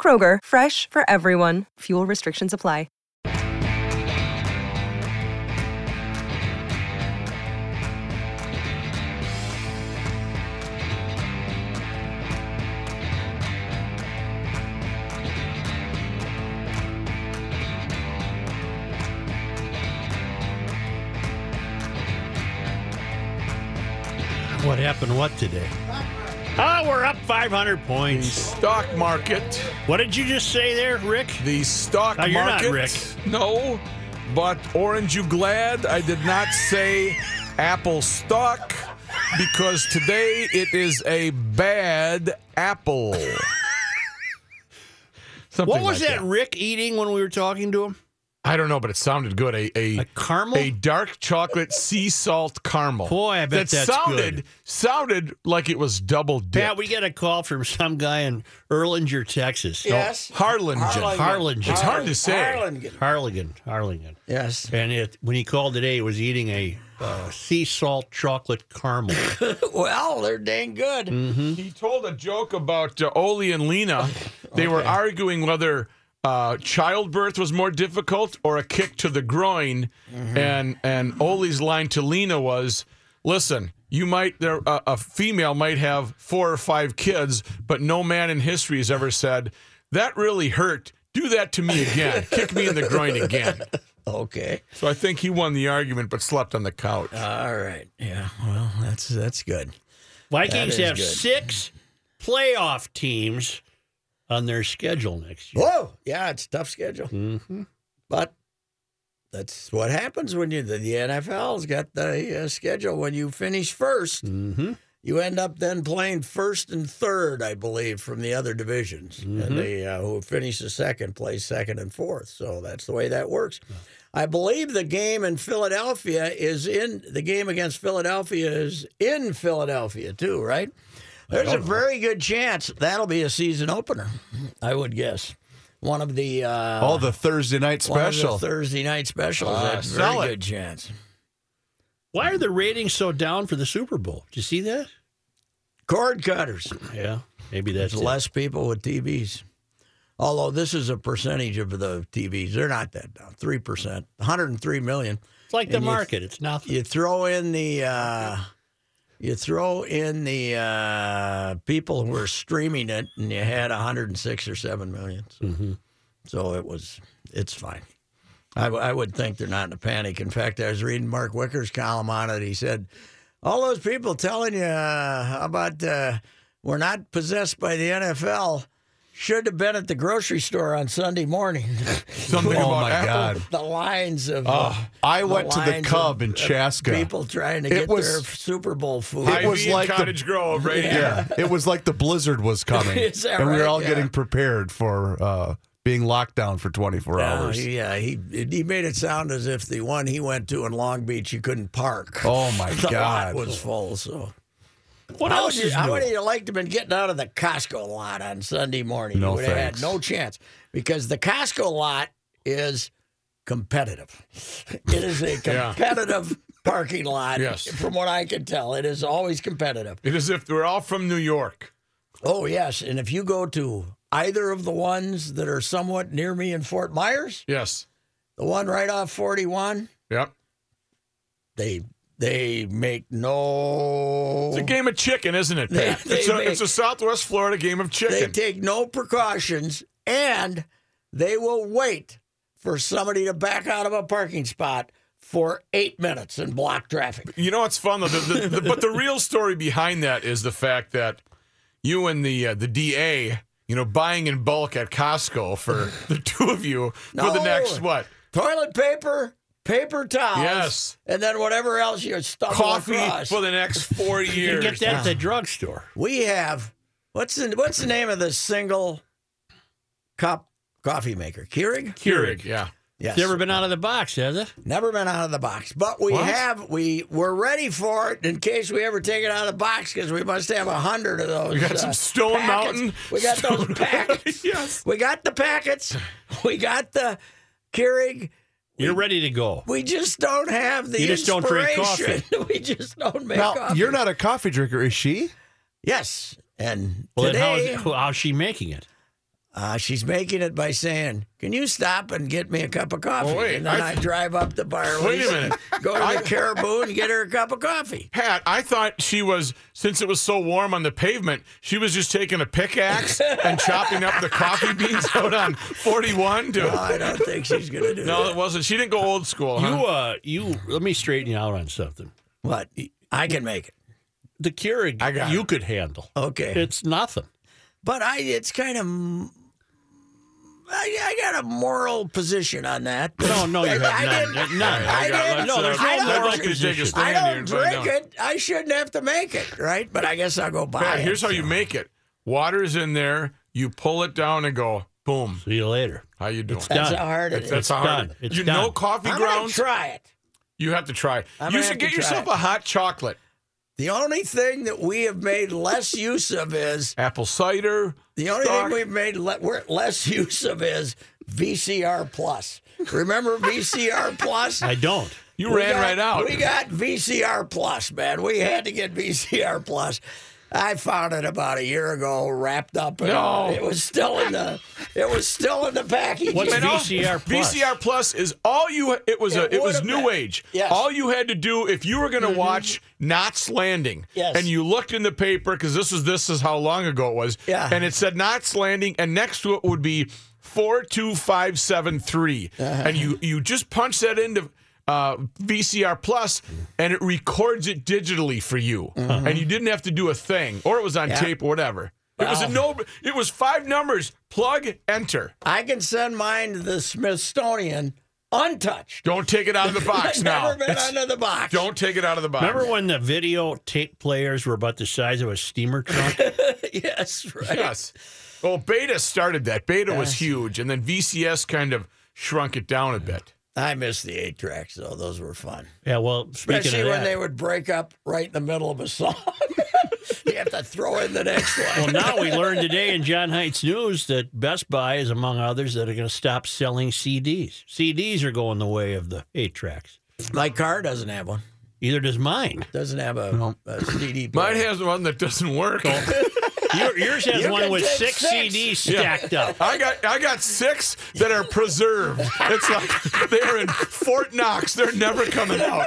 Kroger, fresh for everyone. Fuel restrictions apply. What happened? What today? Oh, we're up 500 The points. stock market. What did you just say there, Rick? The stock Oh, you're not market. Rick. No, but orange you glad I did not say Apple stock because today it is a bad apple. Something What was like that, Rick eating when we were talking to him? I don't know, but it sounded good. A a, A caramel? a dark chocolate sea salt caramel. Boy, I bet that that's sounded good. sounded like it was double dipped. Pat, we get a call from some guy in Erlanger, Texas. Yes. Harlingen. Harlingen. It's hard to say. Harlingen. Harlingen. Harlingen. Yes. And it, when he called today, he was eating a uh, sea salt chocolate caramel. Well, they're dang good. He told a joke about uh, Ole and Lena. They were arguing whether uh, childbirth was more difficult or a kick to the groin, and and Ole's line to Lena was, "Listen, you might there uh, a female might have four or five kids, but no man in history has ever said that really hurt. Do that to me again. Kick me in the groin again." Okay. So I think he won the argument, but slept on the couch. All right. Yeah. Well, that's that's good. Vikings is have good. six playoff teams on their schedule next year. Whoa. Yeah, it's a tough schedule. Mm-hmm. But that's what happens when you the, the NFL's got the uh, schedule. When you finish 1st Mm-hmm. you end up then playing first and third, I believe, from the other divisions, Mm-hmm. and the uh, who finishes second plays second and fourth. So that's the way that works. I believe the game in Philadelphia is in the game against Philadelphia is in Philadelphia too, right? There's a very good chance that'll be a season opener. I would guess one of the uh, Oh, the Thursday night one of the special. Thursday night specials. Ah, That's a sell very it. good chance. Why are the ratings so down for the Super Bowl? Did you see that? Cord cutters. Yeah, maybe that's There's it. less people with TVs. Although this is a percentage of the TVs, they're not that down. Three percent, 103 million. It's like the and you- market. It's nothing. You throw in the, uh, you throw in the uh, people who are streaming it, and you had 106 or seven million. So, Mm-hmm. so it was, it's fine. I, w- I would think they're not in a panic. In fact, I was reading Mark Wicker's column on it. He said, all those people telling you uh, about uh, we're not possessed by the NFL should have been at the grocery store on Sunday morning. Something Oh about my Apple? God! the lines of uh, I the went to the Cub of- in Chaska. People trying to It get was- their Super Bowl food. It was Ivy and like the- Cottage Grove, right here. Yeah, it was like the blizzard was coming, Is that and we were all Yeah. getting prepared for uh, being locked down for 24 Yeah, hours. yeah, he he made it sound as if the one he went to in Long Beach, you couldn't park. Oh my the God! lot was full. So What how else would you, is how new? would you like to have been getting out of the Costco lot on Sunday morning? No you would have had no chance because the Costco lot is competitive. It is a Yeah. competitive parking lot. Yes. from what I can tell, it is always competitive. It is if they're all from New York. Oh yes, and if you go to either of the ones that are somewhat near me in Fort Myers, Yes. the one right off 41, Yep. they they make no It's a game of chicken, isn't it, They- Pat? they it's, a, make- it's a Southwest Florida game of chicken. they take no precautions and they will wait for somebody to back out of a parking spot for eight minutes and block traffic. You know what's fun though, the, the, the, but the real story behind that is the fact that you and the uh, the DA, you know, buying in bulk at Costco for the two of you for the next what Toilet paper, paper towels, Yes. and then whatever else you stumble coffee across. for the next four You years. can get that at the drugstore. we have what's the what's the name of the single cup coffee maker? Keurig. Keurig, yeah. Yes. It's never been out of the box, has it? Never been out of the box, but we What? have we we're ready for it in case we ever take it out of the box because we must have a hundred of those. We got some uh, Stone packets. Mountain. We got those packets. yes. We got the packets. We got the Keurig. You're ready to go. We just don't have the You just don't drink inspiration. we just don't make Now, coffee. you're not a coffee drinker, is she? Yes, and Well, then today how's, how's she making it? Uh, she's making it by saying, "Can you stop and get me a cup of coffee?" Oh, wait, and then I, I- drive up to bar. Wait a minute. Go to the Caribou and get her a cup of coffee. Pat, I thought she was, since it was so warm on the pavement, she was just taking a pickaxe and chopping up the coffee beans out on 41 to. No, I don't think she's going to do No, that. it wasn't. She didn't go old school, huh? You, uh, you. Let me straighten you out on something. What? I can make it. The Keurig, I got you it. could handle. Okay. It's nothing. But I, it's kind of. I, I got a moral position on that. No, no, you I- have I none. didn't- None. I got- didn't- No, there's no I don't- moral I'd like you to take a position. I stand here don't drink it. I shouldn't have to make it, right? But I guess I'll go buy Pat, it. here's how you make it. Water's in there. You pull it down and go, boom. See you later. How you doing? That's done. how hard it is. That's how hard. done. It's you done. know coffee I'm gonna grounds. try it. You have to try. it. I'm You should get yourself it. a hot chocolate. The only thing that we have made less use of is Apple cider. the only stock. thing we've made le- we're less use of is VCR Plus. Remember VCR Plus? I don't. You We ran got- right out. We got VCR Plus, man. We had to get VCR Plus. I found it about a year ago, wrapped up. In No. it was still in the. It was still in the package. What's You know, VCR Plus? VCR Plus is all you. It was It a. It was new been. age. Yes. All you had to do if you were going to watch Knots Landing, Yes. and you looked in the paper because this is this is how long ago it was. Yeah. And it said Knots Landing, and next to it would be four two five seven three, Uh-huh. and you you just punch that into. Uh, VCR Plus, and it records it digitally for you, and you didn't have to do a thing, or it was on Mm-hmm. Yeah. tape or whatever. It was a no. It was five numbers. Plug, enter. I can send mine to the Smithsonian untouched. Don't take it out of the box now. Never been It's- under the box. Don't take it out of the box. Remember when the video tape players were about the size of a steamer trunk? yes, right. Yes. Well, Beta started that. Beta was huge, and then VCS kind of shrunk it down a bit. I miss the eight tracks though; those were fun, yeah, well, speaking especially of when that, they would break up right in the middle of a song. you have to throw in the next one. well, now we learned today in John Heights News that Best Buy is among others that are going to stop selling CDs. CDs are going the way of the eight tracks. My car doesn't have one. Either does mine. Doesn't have a, a CD. player. Mine has one that doesn't work. Your, yours has You one with six, six. CDs stacked up. I got I got six that are preserved. It's like they're in Fort Knox. They're never coming out.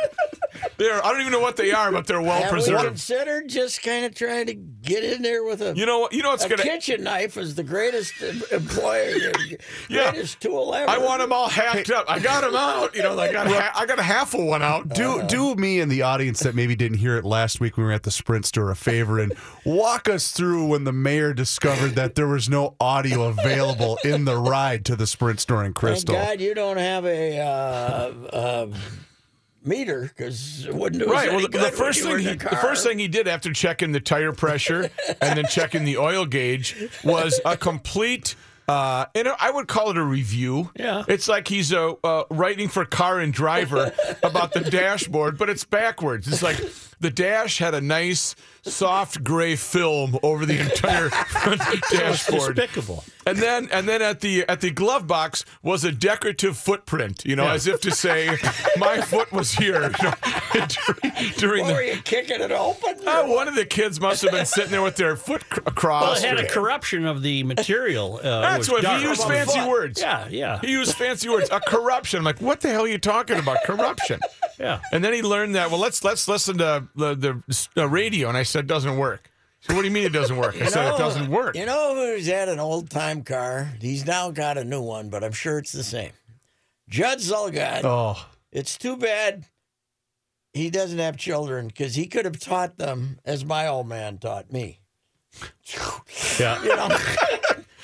They're I don't even know what they are, but they're well Have we preserved. considered just kind of trying to get in there with a, You know what? You know what's a gonna. kitchen knife is the greatest em- employer, Yeah. greatest tool ever. I want them all hacked up. I got them out. You know, I got ha- I got a half of one out. Do do me and the audience that maybe didn't hear it last week when we were at the Sprint store a favor and walk us through when the mayor discovered that there was no audio available in the ride to the Sprint store in Thank Crystal. God you don't have a uh, uh, meter because it wouldn't do Right. Well, the, the first thing he, the, the first thing he did after checking the tire pressure and then checking the oil gauge was a complete. Uh, and I would call it a review. Yeah. It's like he's a, uh, writing for Car and Driver about the dashboard, but it's backwards. It's like the dash had a nice soft gray film over the entire front dashboard. Despicable. And then and then at the at the glove box was a decorative footprint, you know, as if to say my foot was here you know, during, during What, were the you kicking it open? uh, one of the kids must have been sitting there with their foot cr- Well, across. it had a corruption of the material. Uh, it That's was what dark. he used fancy words. Yeah, yeah, He used fancy words. A corruption. I'm like, what the hell are you talking about? Corruption. yeah. And then he learned that. Well, let's let's listen to the the, the radio. And I said, doesn't work. So what do you mean it doesn't work? I said it doesn't work. You know who's had an old time car? He's now got a new one, but I'm sure it's the same. Judd Zulgad. Oh, It's too bad he doesn't have children because he could have taught them as my old man taught me. Yeah. You know,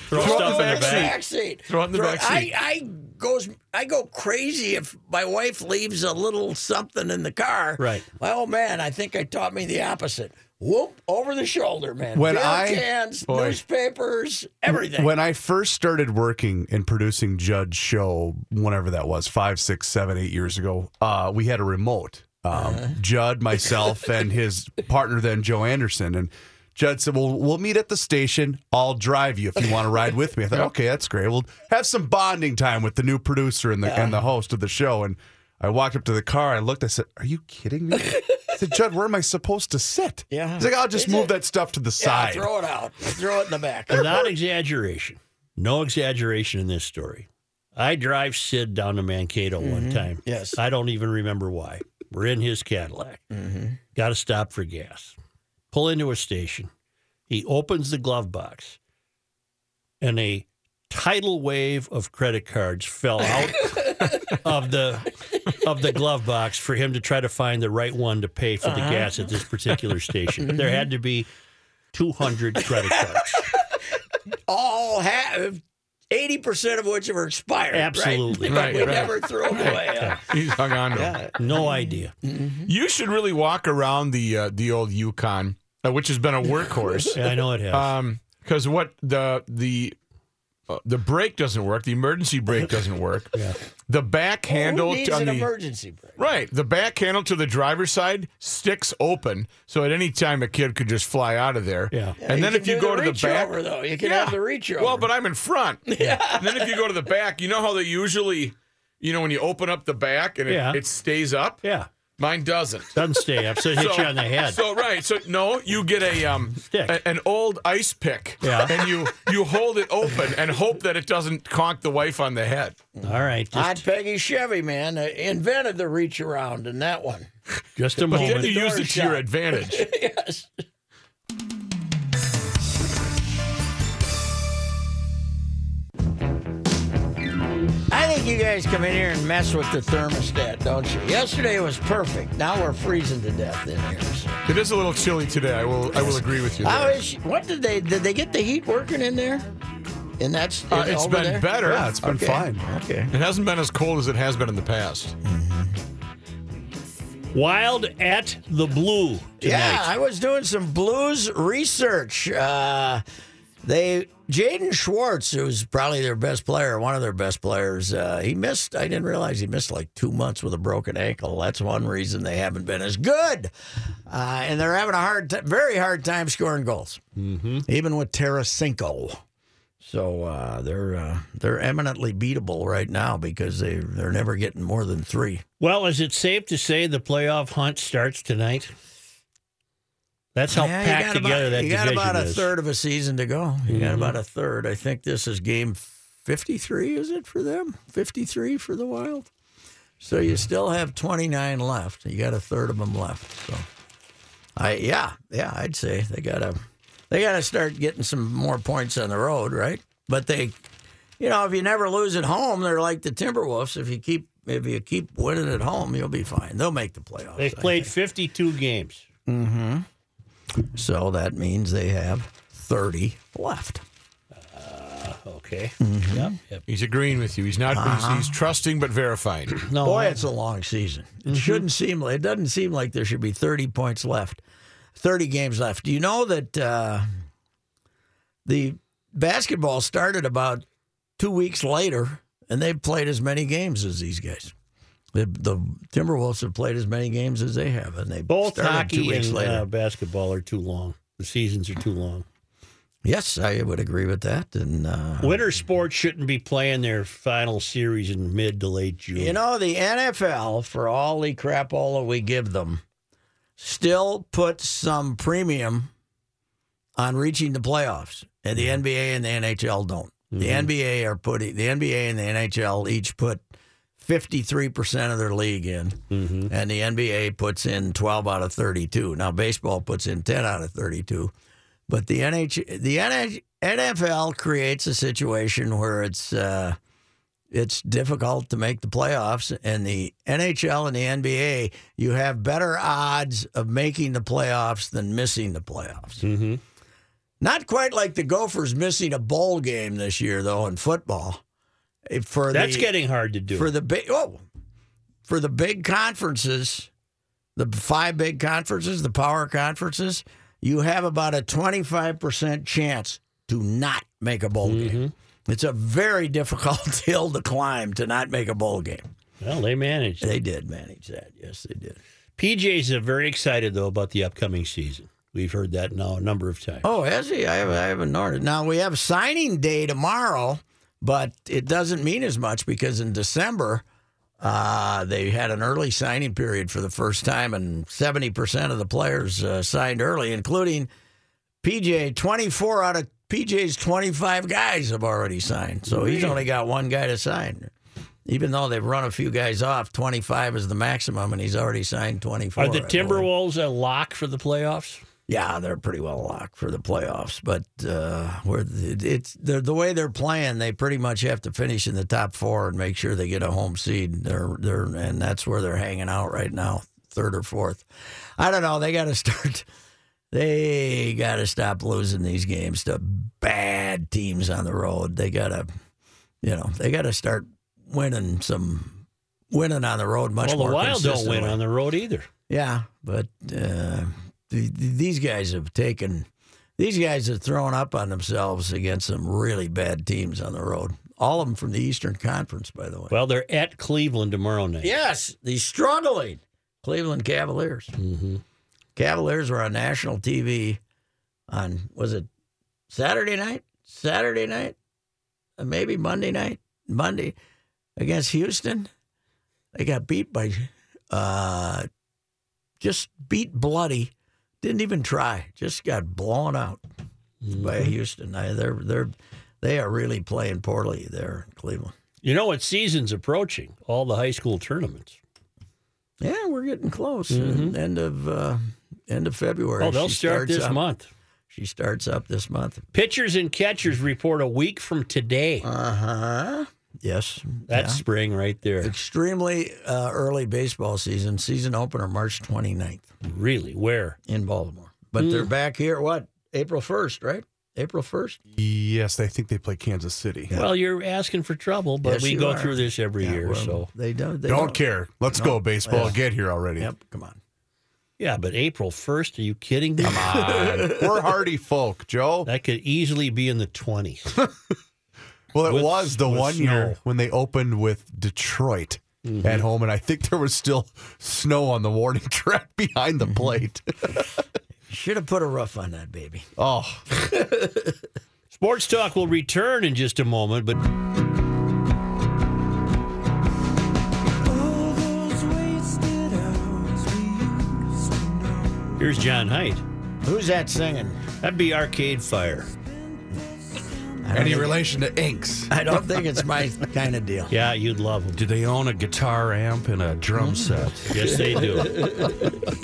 Throw stuff in the back. back seat. Throw it in the back seat. I, I goes I go crazy if my wife leaves a little something in the car. Right. My old man, I think I taught me the opposite. Whoop over the shoulder, man. When Beer I- cans, Boy. newspapers, everything. When I first started working and producing Judd's show, whenever that was, five, six, seven, eight years ago, uh, we had a remote. Um, Uh-huh. Judd, myself, and his partner then, Joe Anderson. And Judd said, Well, we'll meet at the station. I'll drive you if you want to ride with me. I thought, okay, that's great. We'll have some bonding time with the new producer and the and the host of the show. And I walked up to the car. I looked. I said, "Are you kidding me?" I said, "Judd, where am I supposed to sit?" Yeah. He's like, "I'll just Is move it- that stuff to the yeah, side." throw it out. Throw it in the back. Without exaggeration, no exaggeration in this story. I drive Sid down to Mankato one time. Yes. I don't even remember why. We're in his Cadillac. Mm-hmm. Got to stop for gas. Pull into a station. He opens the glove box, and a tidal wave of credit cards fell out of the of the glove box for him to try to find the right one to pay for the uh-huh. gas at this particular station. There mm-hmm. had to be 200 credit cards. All have eighty percent of which are expired. Absolutely. But Right, we right. never threw them away. huh? He's hung on to them. No idea. You should really walk around the uh, the old Yukon, uh, which has been a workhorse. Yeah, I know it has. Um, because what the the Uh, the brake doesn't work, the emergency brake doesn't work. Yeah. The back handle Who needs on an the emergency brake? right, the back handle to the driver's side sticks open, so at any time a kid could just fly out of there. Yeah. and then can if you go the to the reach back, over, though. You can Yeah. have the reach over. well, but I'm in front. Yeah. And then if you go to the back, you know how they usually, you know, when you open up the back and it, Yeah. it stays up. yeah. Mine doesn't. Doesn't stay up, so it hits you on the head. So right, so no, you get a um Stick. a- an old ice pick, Yeah. and you you hold it open and hope that it doesn't conk the wife on the head. All right. Aunt Peggy Chevy, man, uh, invented the reach around in that one. just a But then moment. you use door it to your advantage. yes. I think you guys come in here and mess with the thermostat, don't you? Yesterday was perfect. Now we're freezing to death in here. So. It is a little chilly today. I will I will agree with you. How There. is? What did they? Did they get the heat working in there? In that? Uh, in- it's over been there? better. Yeah, it's been Okay. fine. Okay. It hasn't been as cold as it has been in the past. Wild at the Blue tonight. Yeah, I was doing some blues research. Uh, they Jaden Schwartz, who's probably their best player, one of their best players, uh, he missed. I didn't realize he missed like two months with a broken ankle. That's one reason they haven't been as good, uh, and they're having a hard, t- very hard time scoring goals, mm-hmm. even with Tarasenko. So uh, they're uh, they're eminently beatable right now because they they're never getting more than three. Well, is it safe to say the playoff hunt starts tonight? That's how Yeah, packed together about, that you got about a is. third of a season to go. You Mm-hmm. got about a third. I think this is game 53, is it for them? 53 for the Wild? So you still have 29 left. You got a third of them left. So I yeah, yeah, I'd say they got to they got to start getting some more points on the road, right? But they you know, if you never lose at home, they're like the Timberwolves. If you keep if you keep winning at home, you'll be fine. They'll make the playoffs. They've played 52 games. So that means they have 30 left. Okay. Mm-hmm. Yep. yep. He's agreeing with you. He's not. Uh-huh. He's, he's trusting but verifying. No, Boy, it's a long season. It shouldn't seem like it doesn't seem like there should be 30 points left. 30 games left. Do you know that uh, the basketball started about 2 weeks later and they've played as many games as these guys. The, the Timberwolves have played as many games as they have, and they both hockey weeks and later. uh, basketball are too long. The seasons are too long. yes, I would agree with that. And uh, Winter sports shouldn't be playing their final series in mid to late June. You know, the NFL, for all the crapola we give them, still puts some premium on reaching the playoffs, and the NBA and the NHL don't. The NBA are putting the NBA and the NHL each put fifty three percent of their league in, and the NBA puts in twelve out of thirty two. Now baseball puts in ten out of thirty two, but the NH the NH, NFL creates a situation where it's. Uh, it's difficult to make the playoffs. And the NHL and the NBA, you have better odds of making the playoffs than missing the playoffs. Mm-hmm. Not quite like the Gophers missing a bowl game this year, though, in football. For That's the, getting hard to do. for the big oh, for the big conferences, the five big conferences, the power conferences, you have about a twenty five percent chance to not make a bowl mm-hmm. game. It's a very difficult hill to climb to not make a bowl game. well, they managed. They did manage that. Yes, they did. PJ's are very excited though about the upcoming season. We've heard that now a number of times. Oh, has he? I haven't, I haven't noticed. Now we have signing day tomorrow, but it doesn't mean as much because in December uh, they had an early signing period for the first time, and seventy percent of the players uh, signed early, including PJ. Twenty-four out of PJ's twenty-five guys have already signed, so he's only got one guy to sign. Even though they've run a few guys off, twenty-five is the maximum, and he's already signed twenty-four. Are the Timberwolves a lock for the playoffs? Yeah, they're pretty well locked for the playoffs, but uh, where it's the the way they're playing, they pretty much have to finish in the top four and make sure they get a home seed. They're they're and that's where they're hanging out right now, third or fourth. I don't know. They got to start. They got to stop losing these games to bad teams on the road. They got to, you know, they got to start winning some winning on the road much well, more. the Wild don't win on the road either. Yeah, but uh, the, the, these guys have taken, these guys have thrown up on themselves against some really bad teams on the road. All of them from the Eastern Conference, by the way. Well, they're at Cleveland tomorrow night. yes, the struggling Cleveland Cavaliers. hmm Cavaliers were on national TV on was it Saturday night? Saturday night, Uh, maybe Monday night. Monday against Houston, they got beat by, uh, just beat bloody. Didn't even try. Just got blown out by Houston. I, they're they're they are really playing poorly there in Cleveland. You know what season's approaching? All the high school tournaments. Yeah, we're getting close. Uh, end of uh, end of February. Oh, they'll She start this up- month. She starts up this month. Pitchers and catchers report a week from today. Uh huh. Yes. That's yeah. spring right there. extremely uh, early baseball season. Season opener March 29th Really? Where? in Baltimore. But Hmm. they're back here. What? April 1st, right? April 1st. Yes, I think they play Kansas City. Well, you're asking for trouble, but Yes, we you go are. through this every Yeah, year. well, So, they don't. They Don't care. Let's go, baseball. Get here already. Yep. Come on. yeah, but April 1st, are you kidding me? Come on. We're hardy folk, Joe. That could easily be in the 20s. Well, it With- was the with one year when they opened with Detroit mm-hmm. at home, and I think there was still snow on the warning track behind the mm-hmm. plate. Should have put a roof on that baby. oh, Sports Talk will return in just a moment, but here's John Height. Who's that singing? That'd be Arcade Fire. I don't, any relation to Inks? I don't think it's my kind of deal. Yeah, you'd love them. Do they own a guitar amp and a drum mm. set? Yes, they do.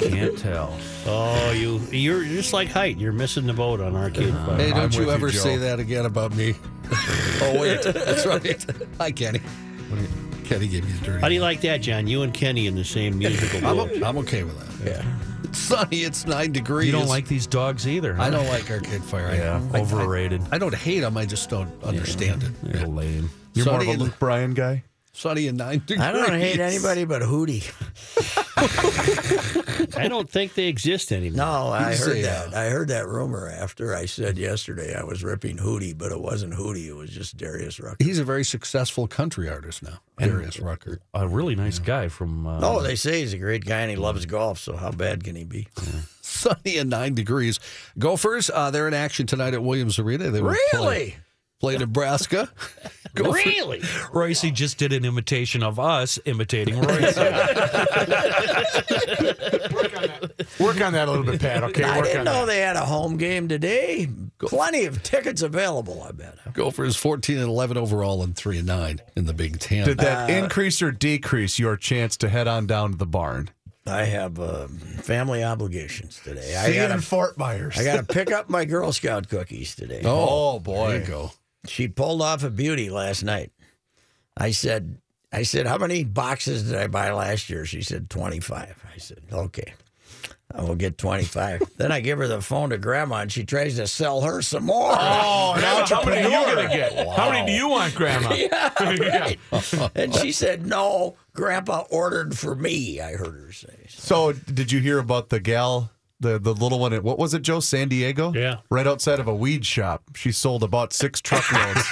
Can't tell. Oh, you you're just like Height. You're missing the boat on Arcade Fire. Uh, hey, don't you with you, ever Joe. say that again about me. oh, wait. That's right. Hi, Kenny. What do you- Kenny gave me a dirty How do you like that, John? You and Kenny in the same musical I'm, boat. o- I'm okay with that. Yeah. It's sunny. It's nine degrees. You don't like these dogs either. Huh? I don't like Arcade Fire. I- Yeah, I, overrated. I, I don't hate them. I just don't understand it. They're Yeah. lame. You're more of a and- Luke Bryan guy? Sunny and nine degrees. I don't hate anybody but Hootie. I don't think they exist anymore. No, I He's heard a, that. uh, I heard that rumor after I said yesterday I was ripping Hootie, but it wasn't Hootie. It was just Darius Rucker. He's a very successful country artist now, Darius Rucker. A really nice guy from. Uh, Oh, they say he's a great guy and he loves golf. So how bad can he be? Sunny and nine degrees. Gophers, uh, they're in action tonight at Williams Arena. They will play, Really? Play Nebraska. Gophers- Really? Royce just did an imitation of us imitating Royce. Work on that a little bit, Pat. Okay, I work didn't on know that. they had a home game today. Plenty of tickets available, I bet. Gophers 14 and 11 overall and 3 and 9 in the Big Ten. Did that increase or decrease your chance to head on down to the barn? I have uh, family obligations today. I See you in got Fort Myers. I got to pick up my Girl Scout cookies today. oh, boy. There you go. She pulled off a beauty last night. I said, I said, how many boxes did I buy last year? She said, 25. I said, okay. I will get 25. then I give her the phone to grandma and she tries to sell her some more. Oh, now how many are you going to get? How many do you want, Grandma? yeah, right. and she said, no, grandpa ordered for me, I heard her say. So, did you hear about the gal, the the little one? At, what was it, Joe? San Diego. Yeah. Right outside of a weed shop, she sold about six truckloads.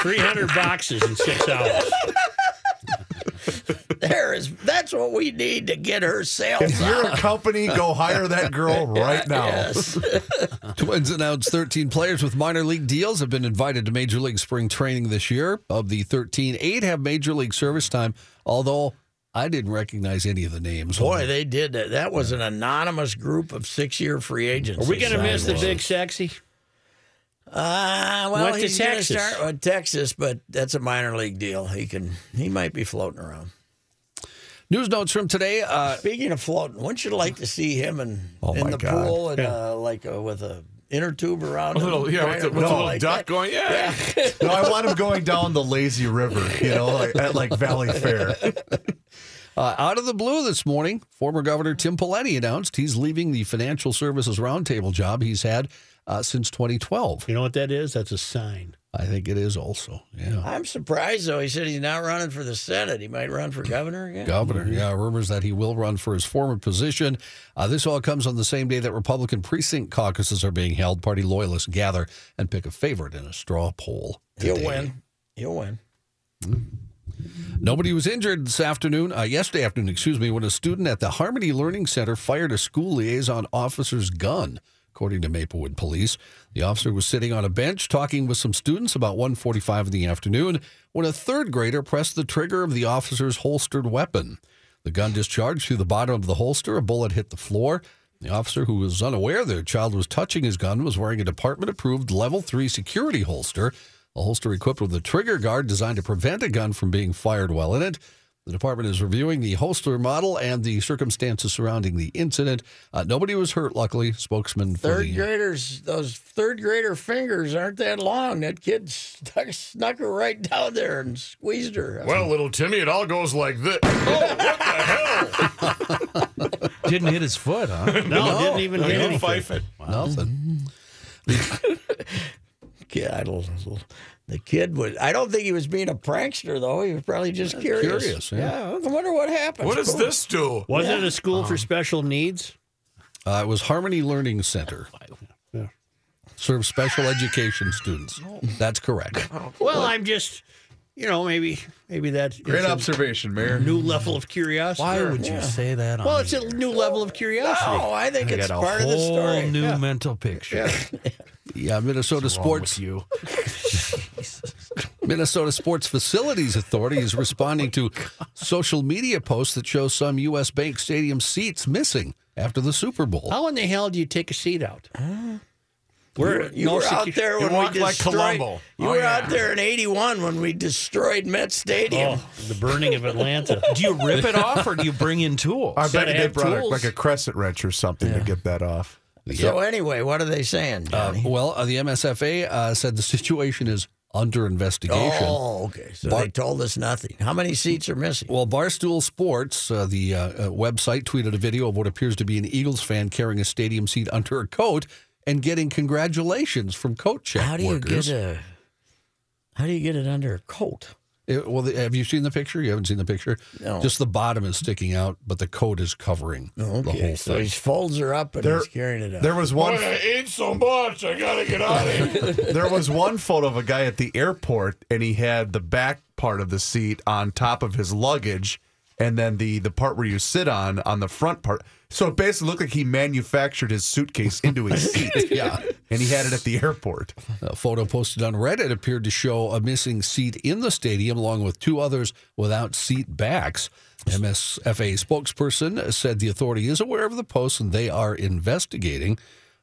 300 boxes in six hours. There is, that's what we need to get her sales if you're a company, go hire that girl right now. Yes. Twins announced 13 players with minor league deals have been invited to Major League spring training this year. Of the 13, eight have Major League service time, although I didn't recognize any of the names. Boy, they did that. That was an anonymous group of six-year free agents. Are we going to miss the big sexy? Uh, well, Went he's going to Texas. start with Texas, but that's a minor league deal. He can, he might be floating around. News notes from today. Uh, Speaking of floating, wouldn't you like to see him in Oh, in the God. pool and uh, like uh, with a inner tube around A him? little, yeah, with the, with Right? the little Like duck that? going, yeah. No, I want him going down the lazy river, you know, like, at like Valleyfair. Uh, out of the blue this morning, former Governor Tim Pawlenty announced he's leaving the Financial Services Roundtable job he's had uh, since 2012. You know what that is? That's a sign. I think it is also. Yeah. I'm surprised though. He said he's not running for the Senate. He might run for governor again. Governor, yeah, rumors that he will run for his former position. Uh, this all comes on the same day that Republican precinct caucuses are being held. Party loyalists gather and pick a favorite in a straw poll. He'll win. He'll win. Nobody was injured this afternoon, uh, yesterday afternoon, excuse me, when a student at the Harmony Learning Center fired a school liaison officer's gun. According to Maplewood Police, the officer was sitting on a bench talking with some students about 1:45 in the afternoon when a third grader pressed the trigger of the officer's holstered weapon. The gun discharged through the bottom of the holster. A bullet hit the floor. The officer, who was unaware the child was touching his gun, was wearing a department-approved Level 3 security holster. A holster equipped with a trigger guard designed to prevent a gun from being fired while in it. The department is reviewing the holster model and the circumstances surrounding the incident. Uh, nobody was hurt, luckily. Spokesman for Third the graders, those third grader fingers aren't that long. That kid stuck, snuck her right down there and squeezed her. Well, little Timmy, it all goes like this. Oh, what the hell? Didn't hit his foot, huh? No, didn't even hit Little anything. fife it. nothing. kid, I don't, the kid was. I don't think he was being a prankster though. He was probably just curious. curious, yeah. I wonder what happened. What does this do? Was it a school for special needs? Uh, it was Harmony Learning Center. Serves special education students. That's correct. Well, I'm just, you know, maybe maybe that Great is a observation, Mayor. new level of curiosity. Why would you say that? On Well, the it's a new level of curiosity. No, I think I it's got a part of the story. new mental picture. Yeah, Minnesota What's wrong Sports with you. Minnesota Sports Facilities Authority is responding to social media posts that show some U.S. Bank Stadium seats missing after the Super Bowl. How in the hell do you take a seat out? We're You no were out there when we walked like destroyed. Columbo. You Oh, were yeah. out there in '81 when we destroyed Met Stadium. Oh, the burning of Atlanta. Do you rip it off or do you bring in tools? I bet Gotta they have brought a, tools. like a crescent wrench or something to get that off. So anyway, what are they saying, Uh, well, uh, the MSFA uh, said the situation is under investigation. oh, okay. So Bar- they told us nothing. How many seats are missing? Well, Barstool Sports, uh, the uh, uh, website, tweeted a video of what appears to be an Eagles fan carrying a stadium seat under a coat and getting congratulations from coat check how do you workers. get a? How do you get it under a coat? It- well, the, have you seen the picture? You haven't seen the picture? No. Just the bottom is sticking out, but the coat is covering the Okay, whole so thing. he folds her up and There- he's carrying it up. There was Boy, one. I ate so much. I gotta get out of here. there was one photo of a guy at the airport, and he had the back part of the seat on top of his luggage, and then the the part where you sit on on the front part. So it basically looked like he manufactured his suitcase into his seat. Yeah. and he had it at the airport. A photo posted on Reddit appeared to show a missing seat in the stadium, along with two others without seat backs. MSFA spokesperson said the authority is aware of the post and they are investigating.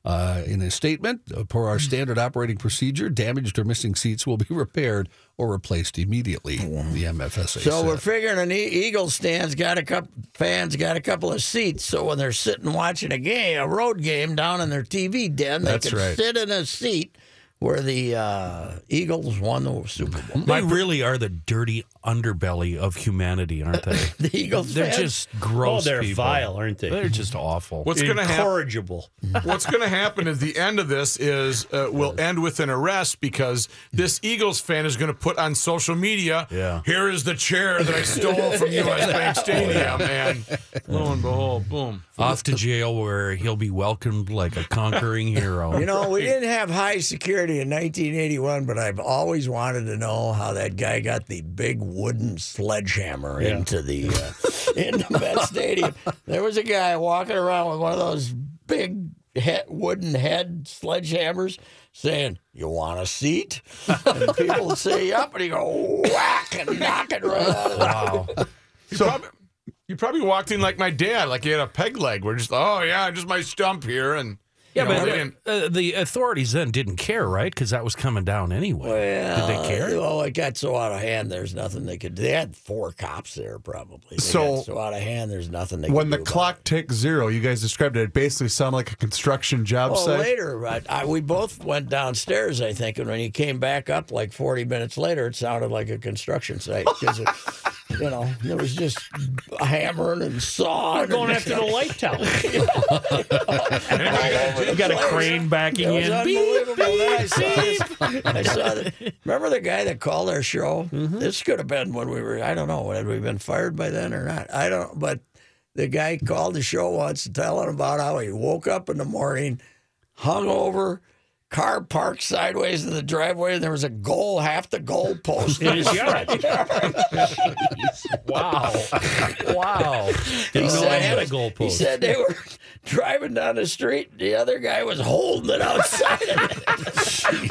Uh, in a statement, uh, per our standard operating procedure, damaged or missing seats will be repaired or replaced immediately. The MSFA so said. we're figuring an e- Eagles stands got a couple fans got a couple of seats, so when they're sitting watching a game, a road game down in their TV den, they That's can right. sit in a seat where the uh, Eagles won the Super Bowl. They really are the dirty underbelly of humanity, aren't they? The Eagles They're fans? just gross. oh, they're people. vile, aren't they? They're just awful. What's going to happen? Incorrigible. What's going to happen is the end of this is uh, will end with an arrest because this Eagles fan is going to put on social media. Yeah. Here is the chair that I stole from U.S. Bank Stadium, and lo and behold, boom. Off to jail where he'll be welcomed like a conquering hero. You know, we didn't have high security in 1981, but I've always wanted to know how that guy got the big wooden sledgehammer into the uh, into Met Stadium. There was a guy walking around with one of those big head, wooden head sledgehammers, saying, "You want a seat?" And people would say, "Yep," and he go whack and knock it right out Wow. You probably, you probably walked in like my dad, like he had a peg leg. We're just, oh yeah, just my stump here, and Yeah, you know, but and- uh, the authorities then didn't care, right? Because that was coming down anyway. Well, Did they care? Well, it got so out of hand. There's nothing they could. Do. They had four cops there, probably. They So- got so out of hand. There's nothing they. When could the do about clock it. zero, you guys described it. It basically sounded like a construction job Well, site. later, I, I, we both went downstairs, I think, and when you came back up like 40 minutes later, it sounded like a construction site because, you know, there was just hammering and sawing. We're going and, after the light tower. you You got a crane backing It was in. unbelievable. Then I saw, this, I saw the, remember the guy that called our show? Mm-hmm. This could have been when we were, I don't know, had we been fired by then or not? I don't, but the guy called the show once telling about how he woke up in the morning, hung over, car parked sideways in the driveway, and there was a goal, half the goal post In his yard. Wow. wow. Didn't know I said- had a He said they were driving down the street. The other guy was holding it outside.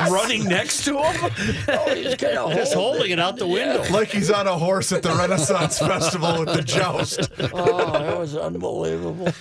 Running next to him? oh, he was kind of Just holding it out the window. Like he's on a horse at the Renaissance Festival with the joust. Oh, that was unbelievable.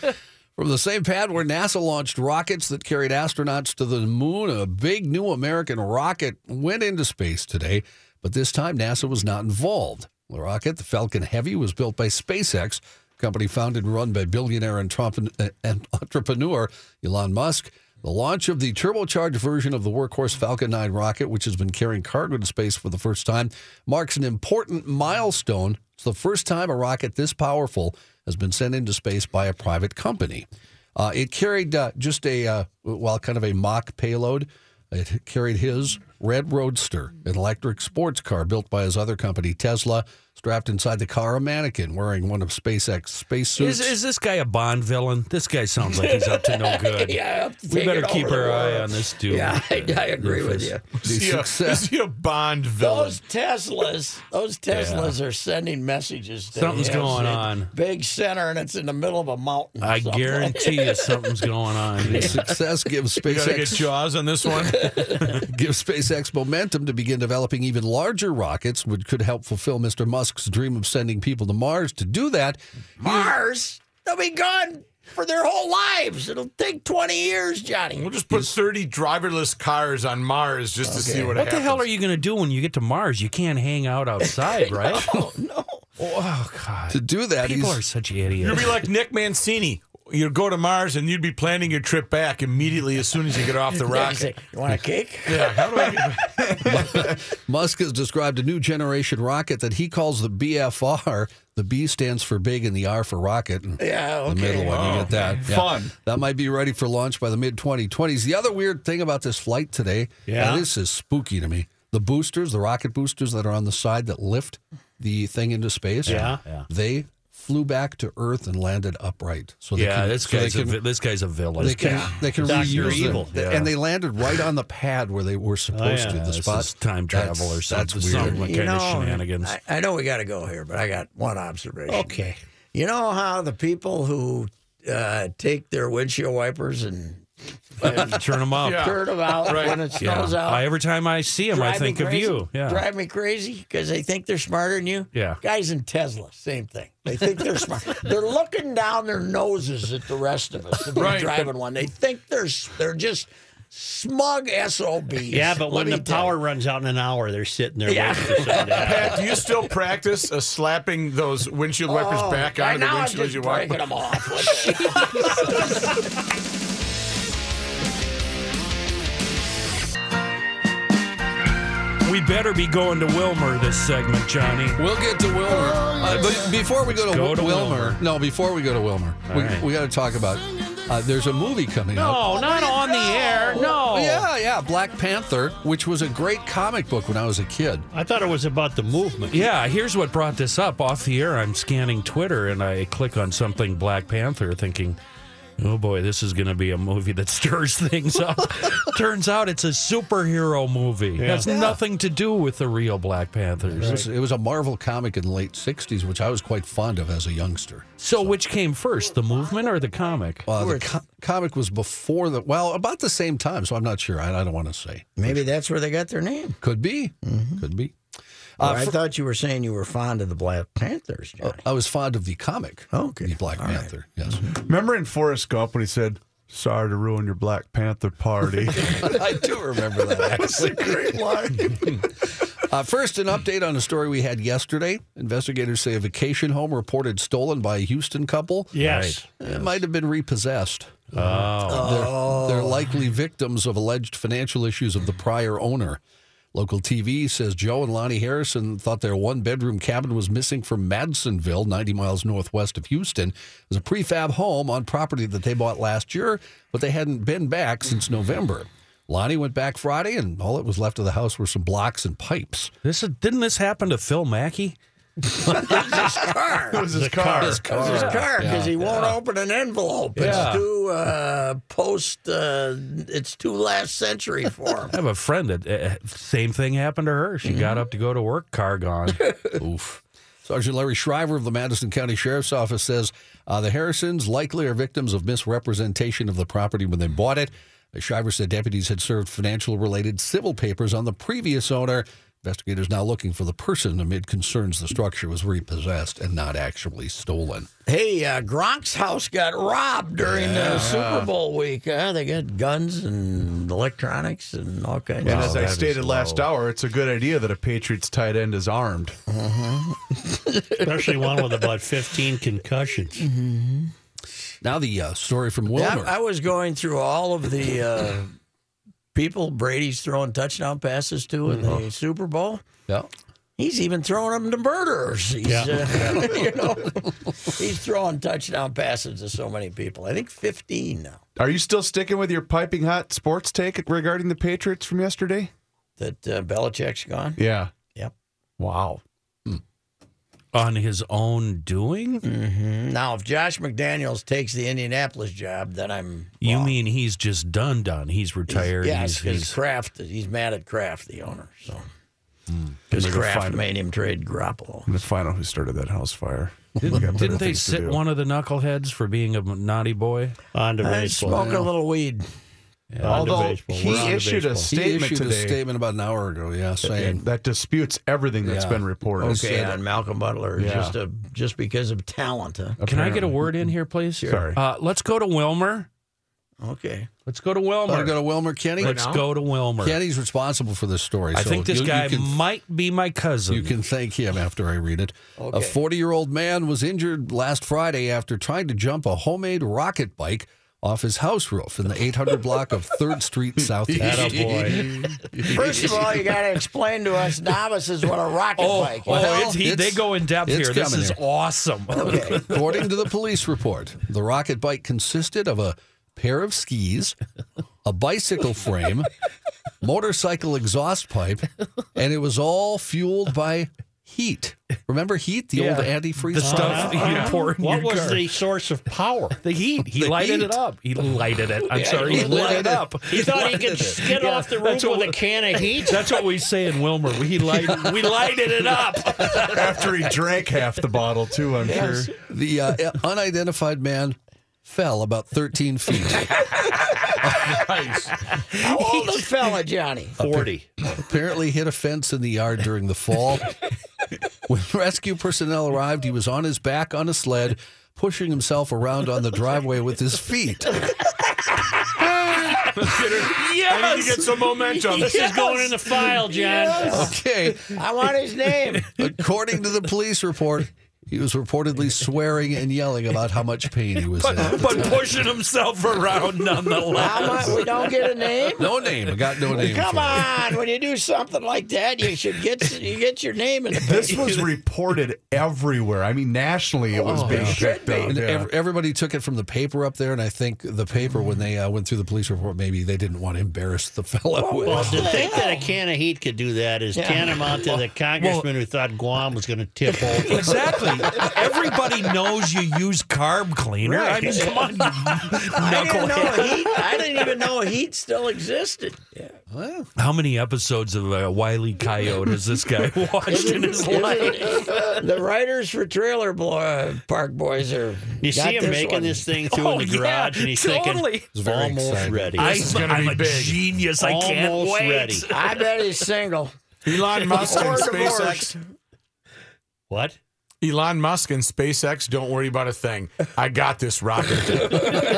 From the same pad where NASA launched rockets that carried astronauts to the moon, a big new American rocket went into space today, but this time NASA was not involved. The rocket, the Falcon Heavy, was built by SpaceX, a company founded and run by billionaire and entrepreneur Elon Musk. The launch of the turbocharged version of the workhorse Falcon 9 rocket, which has been carrying cargo to space for the first time, marks an important milestone. It's the first time a rocket this powerful has been sent into space by a private company. Uh, it carried uh, just a, uh, well, kind of a mock payload. It carried his Red Roadster, an electric sports car built by his other company, Tesla. Strapped inside the car, a mannequin wearing one of SpaceX spacesuits. Is, is this guy a Bond villain? This guy sounds like he's up to no good. yeah, I have to We better keep our eye on this dude. Yeah, I, I agree with you. The is, he a, is he a Bond villain? Those Teslas, those Teslas are sending messages. To Something's him. going on. Big center, and it's in the middle of a mountain. I something. guarantee you something's going on. The success gives You gotta get SpaceX Jaws on this one. gives SpaceX momentum to begin developing even larger rockets, which could help fulfill Mr. Musk's dream of sending people to Mars. To do that, Mars. They'll be gone for their whole lives. It'll take twenty years, Johnny. We'll just put 30 driverless cars on Mars just to see what, What happens. What the hell are you going to do when you get to Mars? You can't hang out outside, right? Oh no! Oh, God. to do that, People he's are such idiots. You'd idiots. be like Nick Mancini. You'd go to Mars and you'd be planning your trip back immediately as soon as you get off the rocket. say, You want a cake? Yeah, how do I Musk has described a new generation rocket that he calls the BFR. The B stands for big and the R for rocket. And Yeah, The okay. middle one, you get that. Oh, yeah. Fun. That might be ready for launch by the mid 2020s. The other weird thing about this flight today, Yeah? now this is spooky to me. The boosters, the rocket boosters that are on the side that lift the thing into space, Yeah. Yeah. they flew back to Earth and landed upright. So they Yeah, can, this so they guy's, a, can- vi- this guy's a villain. they can they can Dr. reuse Evil. them, and they landed right on the pad where they were supposed yeah. to. The This spot is time That's- travel or That's weird. Something like- You of know, shenanigans. I, I know we got to go here, but I got one observation. Okay. You know how the people who uh, take their windshield wipers and, and Turn them up. Yeah. turn them out Right. when it Yeah. snows out? I, every time I see them, I drive me think of you. Yeah. Drive me crazy because they think they're smarter than you. Yeah. Guys in Tesla, same thing. They think they're smart. they're looking down their noses at the rest of us. If we're Right. driving one, they think they're they're just smug SOBs. Yeah, but when the tell power you. runs out in an hour, they're sitting there Yeah. waiting for something to happen. Pat, do you still practice uh, slapping those windshield wipers Oh, back on the windshield as you wipe? breaking them off. We we better be going to Wilmer this segment, Johnny. We'll get to Wilmer. Uh, but before we go to, go to Wilmer, Wilmer. no, before we go to Wilmer, we, right. we got to talk about. Uh, there's a movie coming out. No, not on the air. No. Yeah, yeah, Black Panther, which was a great comic book when I was a kid. I thought it was about the movement. Yeah, here's what brought this up. Off the air, I'm scanning Twitter and I click on something Black Panther thinking, oh boy, this is going to be a movie that stirs things up. Turns out it's a superhero movie. It has nothing to do with the real Black Panthers. It, was, it was a Marvel comic in the late '60s, which I was quite fond of as a youngster. So, which came first, the movement or the comic? Uh, the co- comic was before the well, about the same time, so I'm not sure. I, I don't want to say. Maybe that's where they got their name. Could be, could be. Uh, or I thought you were saying you were fond of the Black Panthers, uh, Johnny. I was fond of the comic, Okay. the Black All right. Panther. Yes, mm-hmm. Remember in Forrest Gump when he said, "Sorry to ruin your Black Panther party." I do remember that. That's a great line. Uh, first, an update on a story we had yesterday. Investigators say a vacation home reported stolen by a Houston couple. Yes. It might have been repossessed. Oh. They're, they're likely victims of alleged financial issues of the prior owner. Local TV says Joe and Lonnie Harrison thought their one bedroom cabin was missing from Madisonville, 90 miles northwest of Houston. It was a prefab home on property that they bought last year, but they hadn't been back since November. Lonnie went back Friday, and all that was left of the house were some blocks and pipes. This didn't this happen to Phil Mackey? Car. It was his car. His car because he won't open an envelope. Yeah. It's too uh, post. Uh, it's too last century for him. I have a friend that uh, same thing happened to her. She got up to go to work, car gone. Oof. Sergeant Larry Shriver of the Madison County Sheriff's Office says uh, the Harrisons likely are victims of misrepresentation of the property when they bought it. Shriver said deputies had served financial related civil papers on the previous owner. Investigators now looking for the person amid concerns the structure was repossessed and not actually stolen. Hey, uh, Gronk's house got robbed during the Super Bowl week. Huh? They got guns and electronics and all kinds And of as I stated last low. hour, it's a good idea that a Patriots tight end is armed. Especially one with about 15 concussions. Now the uh, story from Yeah, Willmar. I, I was going through all of the uh, people Brady's throwing touchdown passes to in the Super Bowl. yeah. He's even throwing them to murderers. He's, Yeah. uh, you know, he's throwing touchdown passes to so many people. I think 15 now. Are you still sticking with your piping hot sports take regarding the Patriots from yesterday? That uh, Belichick's gone. Yeah. Yep. Wow. On his own doing? hmm Now, if Josh McDaniels takes the Indianapolis job, then I'm. You wrong. mean he's just done, done? He's retired. Yes, because Kraft, he's mad at Kraft, the owner. So Hmm. because They're Kraft find made him trade Garoppolo. I'm gonna find out who started that house fire. We got better didn't they sit one of the knuckleheads for being a naughty boy? On to I baseball. smoke a little weed. On to Although he We're on to issued a baseball. He statement issued today a statement about an hour ago, yeah, saying that disputes everything that's Yeah. been reported. Okay, said- on Malcolm Butler, Yeah. just a just because of talent. Huh? Can I get a word in here, please? Sorry. Uh, let's go to Willmar. Okay. Let's go to Want Willmar. to go to Willmar Kenny? Let's go to Willmar. Kenny's responsible for this story. I so think this you- you guy can- might be my cousin. You can thank him after I read it. A 40 year old man was injured last Friday after trying to jump a homemade rocket bike off his house roof in the 800 block of 3rd Street South. Attaboy. First of all, you got to explain to us novices what a rocket Oh, bike is. oh Well, it's, he, it's- they go in depth here. This is here. awesome. Okay. According to the police report, the rocket bike consisted of a pair of skis, a bicycle frame, motorcycle exhaust pipe, and it was all fueled by heat. Remember heat, the old antifreeze The stuff stuff? you pour in What your was car. the source of power? The heat. He The lighted heat. it up. He lighted it. I'm sorry. He he lit lighted it up. He thought he could skid Yeah, off the roof what with we- a can of heat. That's what we say in Willmar. We light, we lighted it up. After he drank half the bottle, too, I'm sure. The uh, unidentified man fell about 13 feet. How old is fella, Johnny? 40. apparently hit a fence in the yard during the fall. When rescue personnel arrived, he was on his back on a sled, pushing himself around on the driveway with his feet. Yes. I need to get some momentum. This is going in the file, John. Okay, I want his name. according to the police report, He was reportedly swearing and yelling about how much pain he was in. but pushing himself around How nonetheless. much? We don't get a name. No name. I got no name. Come for it. on, when you do something like that, you should get you get your name in the paper. This was reported everywhere. I mean, nationally, it was being should picked up. And yeah. everybody took it from the paper up there, and I think the paper, when they uh, went through the police report, maybe they didn't want to embarrass the fellow. with- Well, to think that a can of heat could do that is tantamount to the congressman who thought Guam was going to tip over. Exactly. Everybody knows you use carb cleaner. I mean, come on, you I didn't know heat. I didn't even know heat still existed. Well, How many episodes of uh, Wiley Coyote has this guy watched in his life? the writers for Trailer Blo- uh, Park Boys are. You see him this making one. this thing through Oh, in the yeah, garage, and he's totally. thinking, It's almost exciting. ready. I, is I'm be a big. genius. I can't wait. ready. I bet he's single. Elon Musk and SpaceX. What? Elon Musk and SpaceX, don't worry about a thing. I got this rocket.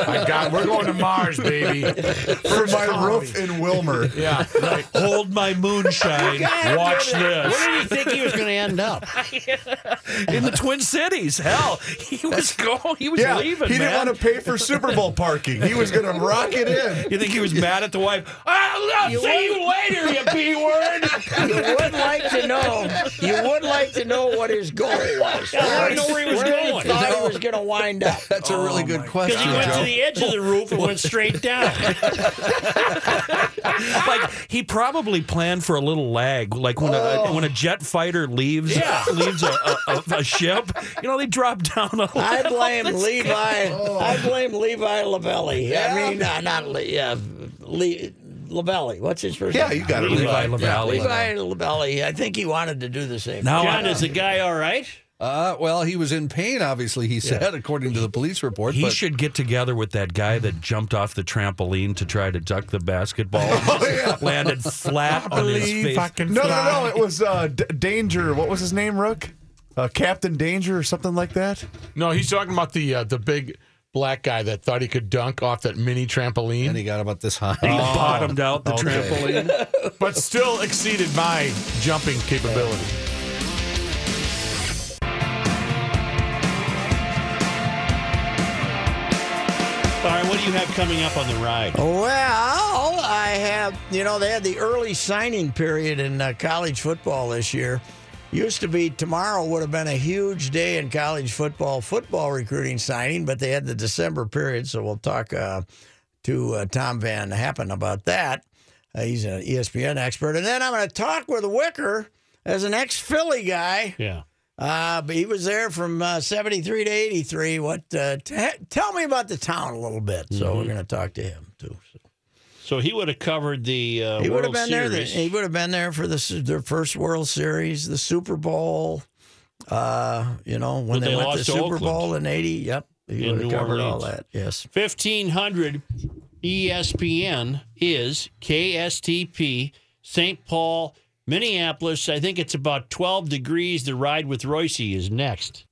I got. We're going to Mars, baby. For my roof in Willmar. Yeah, right. Hold my moonshine. Watch this. Where did he think he was going to end up? In the Twin Cities. Hell, he was going. He was Yeah, leaving. he didn't man. want to pay for Super Bowl parking. He was going to rock it in. You think he was mad at the wife? Ah, I'll You see you later, you b word. You would like to know. You would like to know what his goal was. I wanna know where he was Where going. He thought he was going to wind up. that's a really good question, Because he went Joe. to the edge of the roof and went straight down. like he probably planned for a little lag, like when a when a jet fighter leaves leaves a, a, a, a ship. You know, they drop down. A I little. I blame Levi. I blame Levi Lavelli. I mean, uh, not Le, uh, Le, Lavelli. What's his first Yeah, name? you got it. Levi Levi. Lavelli. Levi Lavelli. I think he wanted to do the same. Now, John, is the guy all right? Uh, well, he was in pain, obviously, he said, according to the police report. He but should get together with that guy that jumped off the trampoline to try to duck the basketball. Landed flat on his face. No, no, no. It was uh, D- Danger. What was his name, Rook? Uh, Captain Danger or something like that? No, he's talking about the uh, the big black guy that thought he could dunk off that mini trampoline, and he got about this high. He bottomed out the okay. trampoline. but still exceeded my jumping capability. Do you have coming up on the ride? Well, I have, you know, they had the early signing period in uh, college football this year. Used to be tomorrow would have been a huge day in college football, football recruiting signing, but they had the December period. So we'll talk uh, to uh, Tom VanHaaren about that. Uh, he's an ESPN expert. And then I'm going to talk with Wicker as an ex Philly guy. Yeah. Uh, but he was there from uh, 73 to 83. What? Uh, t- tell me about the town a little bit. So we're going to talk to him too. So. So he would have covered the uh, He would World have been there. Series. He would have been there for the their first World Series, the Super Bowl. Uh, you know when they, they went to Super Oakland. Bowl in '80. Yep, he would have covered all that. Yes. 1500 ESPN is KSTP, St. Paul, Minneapolis. I think it's about 12 degrees. The ride with Royce is next.